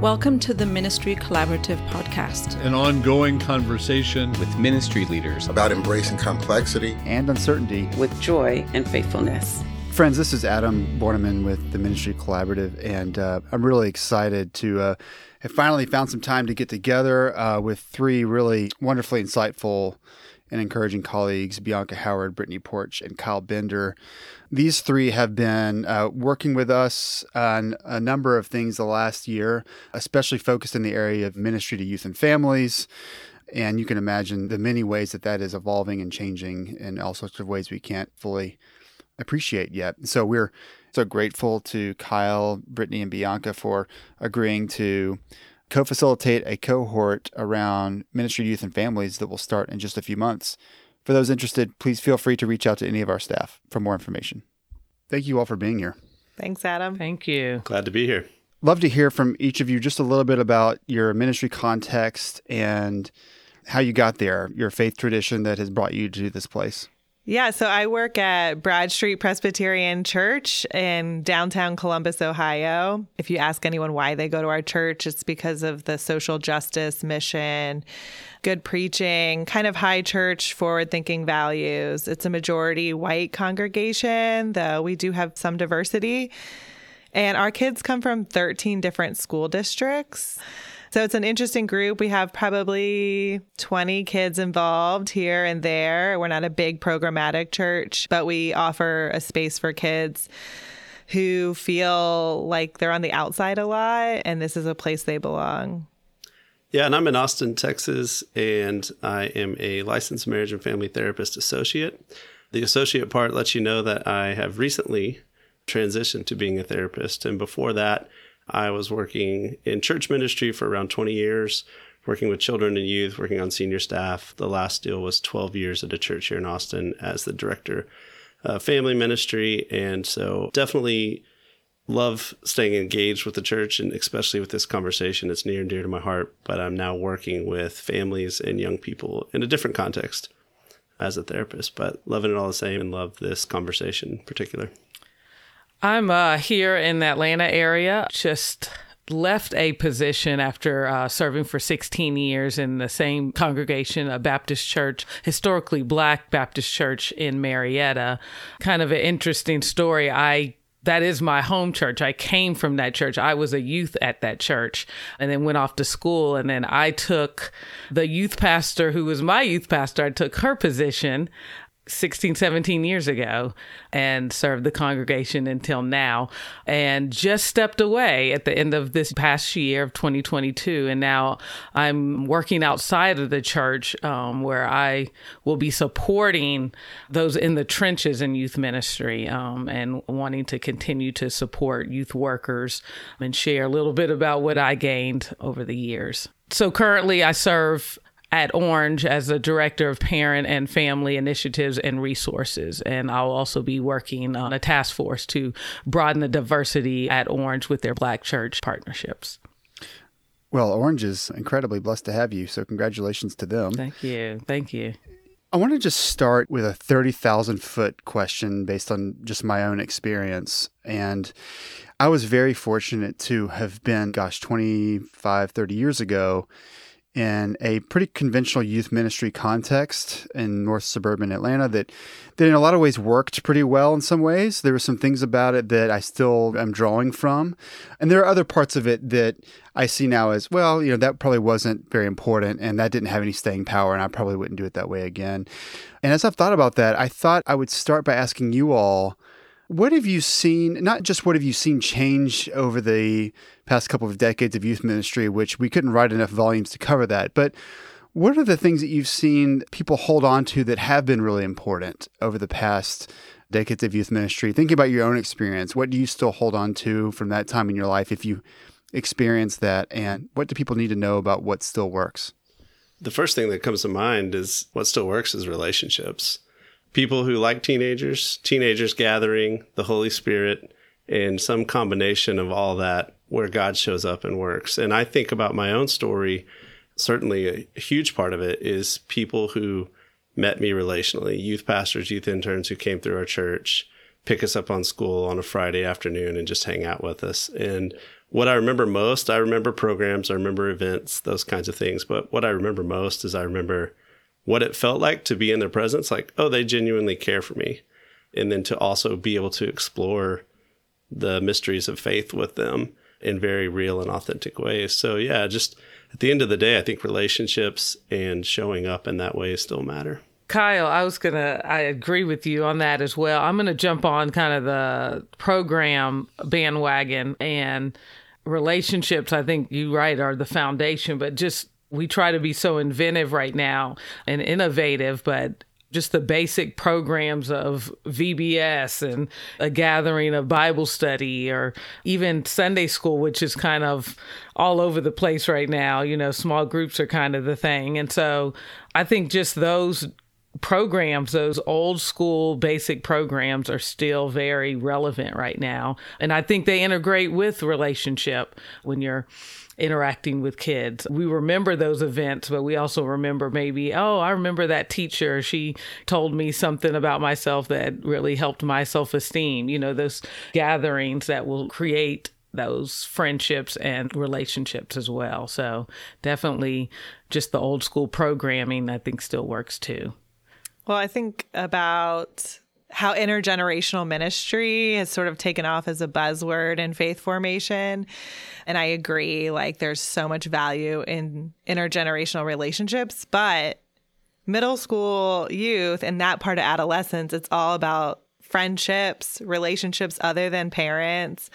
Welcome to the Ministry Collaborative podcast, an ongoing conversation with ministry leaders. About embracing complexity. And uncertainty. With joy and faithfulness. Friends, this is Adam Borneman with the Ministry Collaborative, and uh, I'm really excited to uh, have finally found some time to get together uh, with three really wonderfully insightful and encouraging colleagues Bianca Howard, Brittany Porch, and Kyle Bender. These three have been uh, working with us on a number of things the last year, especially focused in the area of ministry to youth and families. And you can imagine the many ways that that is evolving and changing in all sorts of ways we can't fully appreciate yet. So we're so grateful to Kyle, Brittany, and Bianca for agreeing to co facilitate a cohort around ministry youth and families that will start in just a few months. For those interested, please feel free to reach out to any of our staff for more information. Thank you all for being here. Thanks, Adam. Thank you. Glad to be here. Love to hear from each of you just a little bit about your ministry context and how you got there, your faith tradition that has brought you to this place. Yeah, so I work at Broad Street Presbyterian Church in downtown Columbus, Ohio. If you ask anyone why they go to our church, it's because of the social justice mission, good preaching, kind of high church, forward thinking values. It's a majority white congregation, though we do have some diversity. And our kids come from 13 different school districts. So it's an interesting group. We have probably 20 kids involved here and there. We're not a big programmatic church, but we offer a space for kids who feel like they're on the outside a lot and this is a place they belong. Yeah, and I'm in Austin, Texas, and I am a licensed marriage and family therapist associate. The associate part lets you know that I have recently transitioned to being a therapist. And before that, I was working in church ministry for around 20 years, working with children and youth, working on senior staff. The last deal was 12 years at a church here in Austin as the director of family ministry. And so definitely love staying engaged with the church and especially with this conversation. It's near and dear to my heart, but I'm now working with families and young people in a different context as a therapist, but loving it all the same and love this conversation in particular. I'm uh, here in the Atlanta area, just left a position after uh, serving for 16 years in the same congregation, a Baptist church, historically black Baptist church in Marietta. Kind of an interesting story. I that is my home church. I came from that church. I was a youth at that church and then went off to school. And then I took the youth pastor who was my youth pastor, I took her position 16, 17 years ago and served the congregation until now and just stepped away at the end of this past year of 2022. And now I'm working outside of the church um, where I will be supporting those in the trenches in youth ministry um, and wanting to continue to support youth workers and share a little bit about what I gained over the years. So currently I serve at Orange as the director of parent and family initiatives and resources. And I'll also be working on a task force to broaden the diversity at Orange with their Black church partnerships. Well, Orange is incredibly blessed to have you. So, congratulations to them. Thank you. Thank you. I want to just start with a 30,000 foot question based on just my own experience. And I was very fortunate to have been, gosh, 25, 30 years ago in a pretty conventional youth ministry context in north suburban Atlanta that that in a lot of ways worked pretty well in some ways. There were some things about it that I still am drawing from. And there are other parts of it that I see now as, well, you know, that probably wasn't very important and that didn't have any staying power and I probably wouldn't do it that way again. And as I've thought about that, I thought I would start by asking you all what have you seen, not just what have you seen change over the past couple of decades of youth ministry, which we couldn't write enough volumes to cover that, but what are the things that you've seen people hold on to that have been really important over the past decades of youth ministry? Thinking about your own experience, what do you still hold on to from that time in your life if you experience that? And what do people need to know about what still works? The first thing that comes to mind is what still works is relationships people who like teenagers, teenagers gathering, the Holy Spirit, and some combination of all that where God shows up and works. And I think about my own story, certainly a huge part of it is people who met me relationally, youth pastors, youth interns who came through our church, pick us up on school on a Friday afternoon and just hang out with us. And what I remember most, I remember programs, I remember events, those kinds of things. But what I remember most is I remember what it felt like to be in their presence like, oh, they genuinely care for me. And then to also be able to explore the mysteries of faith with them in very real and authentic ways. So, yeah, just at the end of the day, I think relationships and showing up in that way still matter. Kyle, I was to, I agree with you on that as well. I'm to jump on kind of the program bandwagon and relationships. I think you right are the foundation, but just we try to be so inventive right now and innovative, but just the basic programs of VBS and a gathering of Bible study or even Sunday school, which is kind of all over the place right now. You know, small groups are kind of the thing. And so I think just those programs, those old school basic programs are still very relevant right now. And I think they integrate with relationship when you're interacting with kids. We remember those events, but we also remember maybe, oh, I remember that teacher. She told me something about myself that really helped my self esteem. You know, those gatherings that will create those friendships and relationships as well. So definitely just the old school programming, I think, still works too. Well, I think about how intergenerational ministry has sort of taken off as a buzzword in faith formation. And I agree, like, there's so much value in intergenerational relationships, but middle school youth and that part of adolescence, it's all about friendships, relationships other than parents.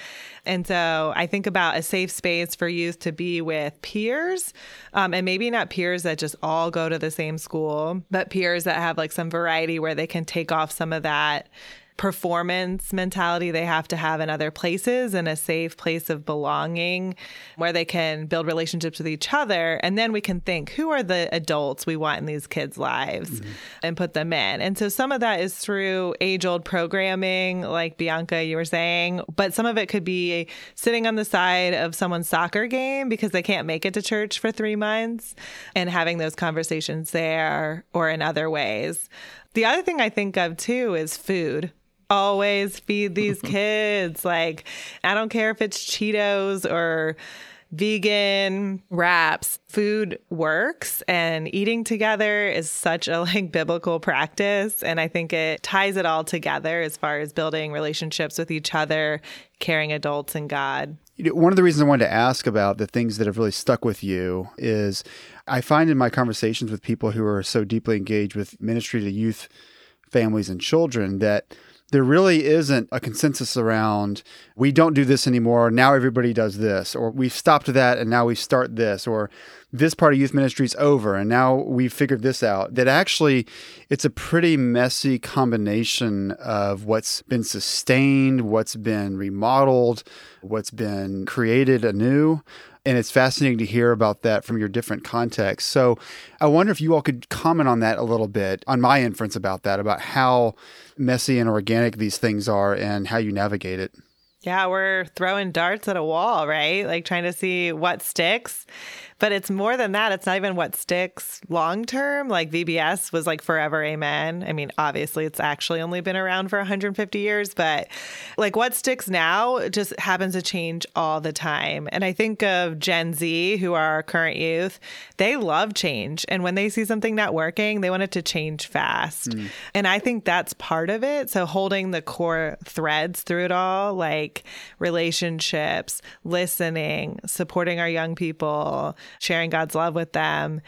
And so I think about a safe space for youth to be with peers, um, and maybe not peers that just all go to the same school, but peers that have like some variety where they can take off some of that performance mentality they have to have in other places and a safe place of belonging where they can build relationships with each other. And then we can think who are the adults we want in these kids' lives mm-hmm. and put them in. And so some of that is through age old programming, like Bianca, you were saying, but some of it could be sitting on the side of someone's soccer game because they can't make it to church for three months and having those conversations there or in other ways. The other thing I think of too is food always feed these kids. Like, I don't care if it's Cheetos or vegan wraps food works and eating together is such a like biblical practice and i think it ties it all together as far as building relationships with each other caring adults and god one of the reasons i wanted to ask about the things that have really stuck with you is i find in my conversations with people who are so deeply engaged with ministry to youth families and children that there really isn't a consensus around we don't do this anymore. Now everybody does this or we've stopped that and now we start this or this part of youth ministry is over and now we've figured this out. That actually it's a pretty messy combination of what's been sustained what's been remodeled what's been created anew and it's fascinating to hear about that from your different contexts. So I wonder if you all could comment on that a little bit, on my inference about that, about how messy and organic these things are and how you navigate it. Yeah, we're throwing darts at a wall, right? Like trying to see what sticks. But it's more than that. It's not even what sticks long term. Like VBS was like forever amen. I mean, obviously, it's actually only been around for 150 years, but like what sticks now just happens to change all the time. And I think of Gen Z, who are our current youth, they love change. And when they see something not working, they want it to change fast. Mm. And I think that's part of it. So holding the core threads through it all, like relationships, listening, supporting our young people, sharing God's love with them.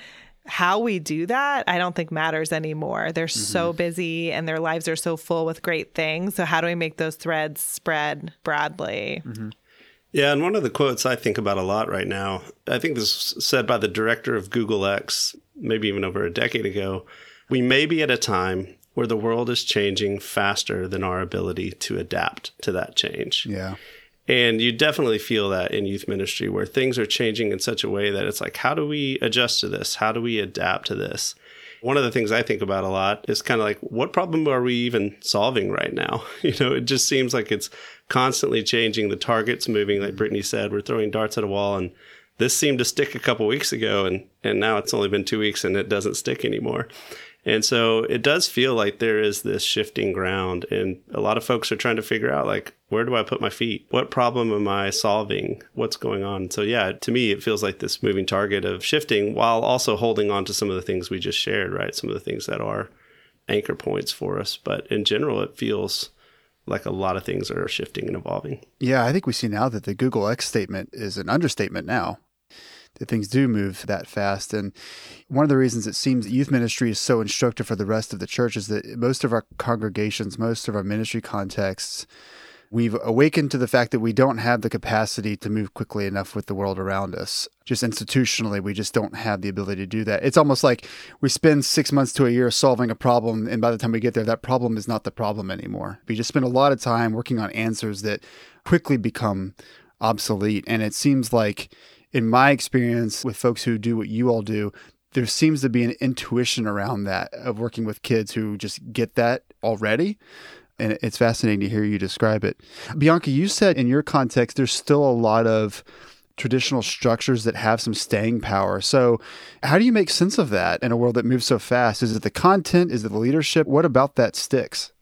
How we do that, I don't think matters anymore. They're mm-hmm. so busy and their lives are so full with great things. So, how do we make those threads spread broadly? Mm-hmm. Yeah, and one of the quotes I think about a lot right now, I think this was said by the director of Google X, maybe even over a decade ago. We may be at a time where the world is changing faster than our ability to adapt to that change. Yeah. And you definitely feel that in youth ministry where things are changing in such a way that it's like, how do we adjust to this? How do we adapt to this? One of the things I think about a lot is kind of like, what problem are we even solving right now? You know, it just seems like it's constantly changing. The target's moving, like mm-hmm. Brittany said, we're throwing darts at a wall. And this seemed to stick a couple weeks ago, and, and now it's only been two weeks and it doesn't stick anymore. And so it does feel like there is this shifting ground, and a lot of folks are trying to figure out, like, where do I put my feet? What problem am I solving? What's going on? So, yeah, to me, it feels like this moving target of shifting while also holding on to some of the things we just shared, right? Some of the things that are anchor points for us. But in general, it feels like a lot of things are shifting and evolving. Yeah, I think we see now that the Google X statement is an understatement now that things do move that fast. And one of the reasons it seems that youth ministry is so instructive for the rest of the church is that most of our congregations, most of our ministry contexts, we've awakened to the fact that we don't have the capacity to move quickly enough with the world around us. Just institutionally, we just don't have the ability to do that. It's almost like we spend six months to a year solving a problem, and by the time we get there, that problem is not the problem anymore. We just spend a lot of time working on answers that quickly become obsolete. And it seems like in my experience with folks who do what you all do, there seems to be an intuition around that of working with kids who just get that already. And it's fascinating to hear you describe it. Bianca, you said in your context, there's still a lot of traditional structures that have some staying power. So, how do you make sense of that in a world that moves so fast? Is it the content? Is it the leadership? What about that sticks?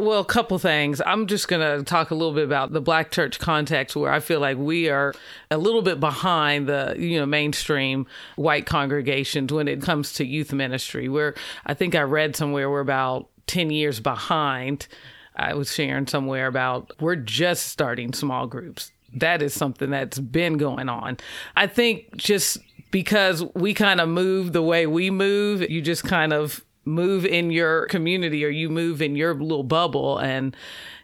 Well, a couple things. I'm just going to talk a little bit about the black church context where I feel like we are a little bit behind the, you know, mainstream white congregations when it comes to youth ministry. Where I think I read somewhere we're about 10 years behind. I was sharing somewhere about we're just starting small groups. That is something that's been going on. I think just because we kind of move the way we move, you just kind of move in your community or you move in your little bubble and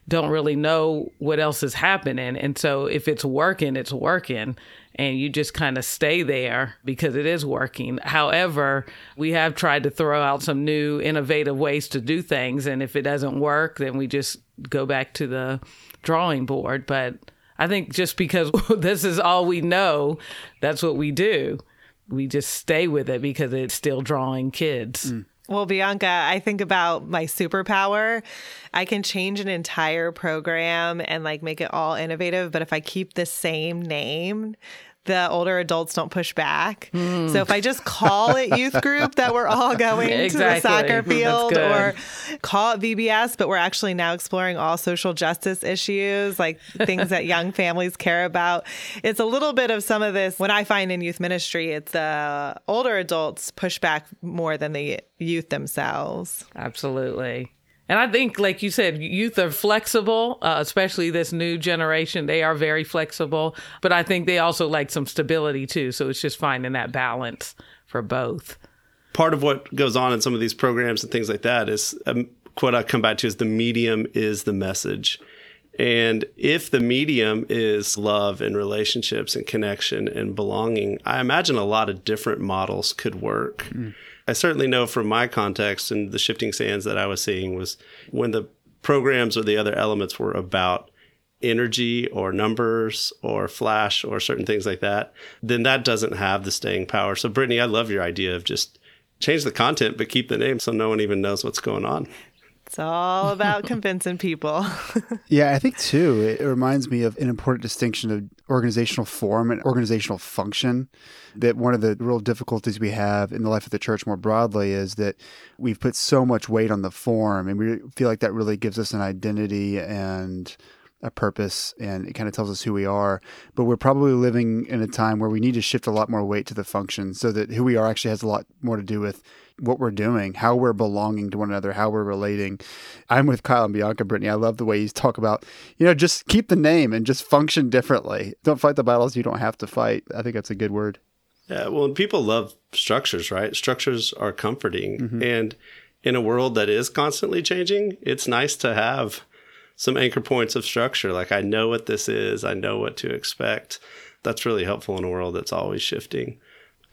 don't really know what else is happening. And so if it's working, it's working. And you just kind of stay there because it is working. However, we have tried to throw out some new innovative ways to do things. And if it doesn't work, then we just go back to the drawing board. But I think just because this is all we know, that's what we do. We just stay with it because it's still drawing kids. Mm. Well, Bianca, I think about my superpower. I can change an entire program and like make it all innovative, but if I keep the same name, the older adults don't push back. Mm. So if I just call it youth group that we're all going exactly. to the soccer field or call it VBS, but we're actually now exploring all social justice issues, like things that young families care about. It's a little bit of some of this. When I find in youth ministry, it's the older adults push back more than the youth themselves. Absolutely. And I think, like you said, youth are flexible, uh, especially this new generation. They are very flexible, but I think they also like some stability too. So it's just finding that balance for both. Part of what goes on in some of these programs and things like that is um, quote I come back to is the medium is the message. And if the medium is love and relationships and connection and belonging, I imagine a lot of different models could work. Mm. I certainly know from my context and the shifting sands that I was seeing was when the programs or the other elements were about energy or numbers or flash or certain things like that, then that doesn't have the staying power. So, Brittany, I love your idea of just change the content but keep the name so no one even knows what's going on. It's all about convincing people. yeah, I think too, it reminds me of an important distinction of organizational form and organizational function. That one of the real difficulties we have in the life of the church more broadly is that we've put so much weight on the form and we feel like that really gives us an identity and a purpose and it kind of tells us who we are. But we're probably living in a time where we need to shift a lot more weight to the function so that who we are actually has a lot more to do with what we're doing, how we're belonging to one another, how we're relating. I'm with Kyle and Bianca, Brittany. I love the way you talk about, you know, just keep the name and just function differently. Don't fight the battles you don't have to fight. I think that's a good word. Yeah, well, people love structures, right? Structures are comforting. Mm-hmm. And in a world that is constantly changing, it's nice to have some anchor points of structure. Like, I know what this is, I know what to expect. That's really helpful in a world that's always shifting.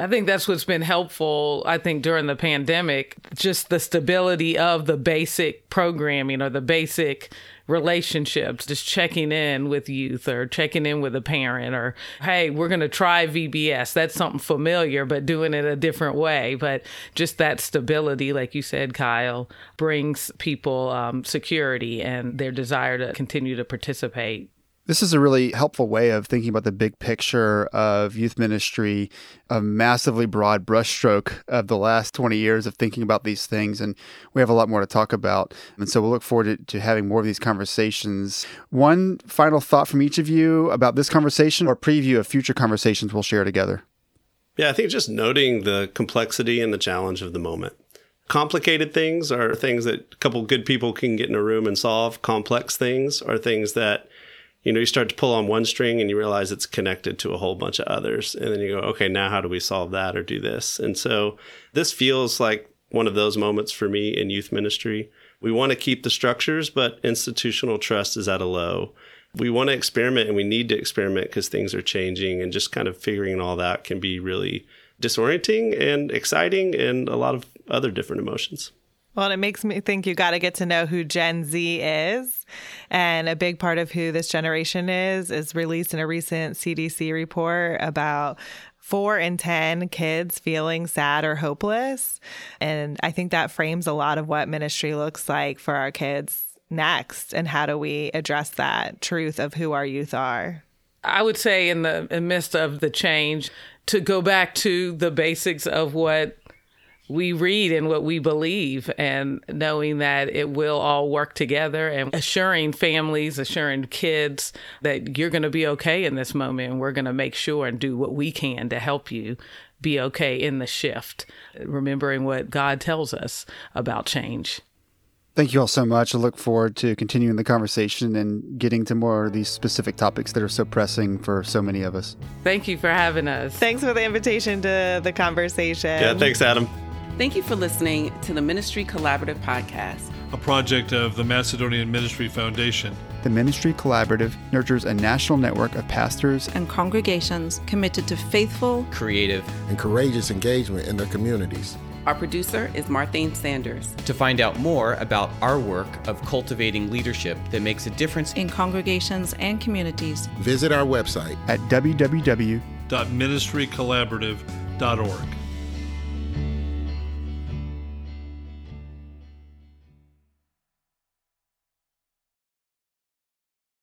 I think that's what's been helpful, I think, during the pandemic, just the stability of the basic programming or the basic relationships, just checking in with youth or checking in with a parent or, hey, we're going to try VBS. That's something familiar, but doing it a different way. But just that stability, like you said, Kyle, brings people um, security and their desire to continue to participate This is a really helpful way of thinking about the big picture of youth ministry, a massively broad brushstroke of the last 20 years of thinking about these things. And we have a lot more to talk about. And so we'll look forward to, to having more of these conversations. One final thought from each of you about this conversation or preview of future conversations we'll share together. Yeah, I think just noting the complexity and the challenge of the moment. Complicated things are things that a couple good people can get in a room and solve. Complex things are things that you know, you start to pull on one string and you realize it's connected to a whole bunch of others. And then you go, okay, now how do we solve that or do this? And so this feels like one of those moments for me in youth ministry. We want to keep the structures, but institutional trust is at a low. We want to experiment and we need to experiment because things are changing and just kind of figuring all that can be really disorienting and exciting and a lot of other different emotions. Well, and it makes me think you got to get to know who Gen Z is. And a big part of who this generation is is released in a recent CDC report about four in 10 kids feeling sad or hopeless. And I think that frames a lot of what ministry looks like for our kids next. And how do we address that truth of who our youth are? I would say, in the midst of the change, to go back to the basics of what we read and what we believe and knowing that it will all work together and assuring families, assuring kids that you're going to be okay in this moment and we're going to make sure and do what we can to help you be okay in the shift, remembering what God tells us about change. Thank you all so much. I look forward to continuing the conversation and getting to more of these specific topics that are so pressing for so many of us. Thank you for having us. Thanks for the invitation to the conversation. Yeah, thanks, Adam. Thank you for listening to the Ministry Collaborative Podcast, a project of the Macedonian Ministry Foundation. The Ministry Collaborative nurtures a national network of pastors and congregations committed to faithful, creative, and courageous engagement in their communities. Our producer is Marthane Sanders. To find out more about our work of cultivating leadership that makes a difference in congregations and communities, visit our website at www.ministrycollaborative.org.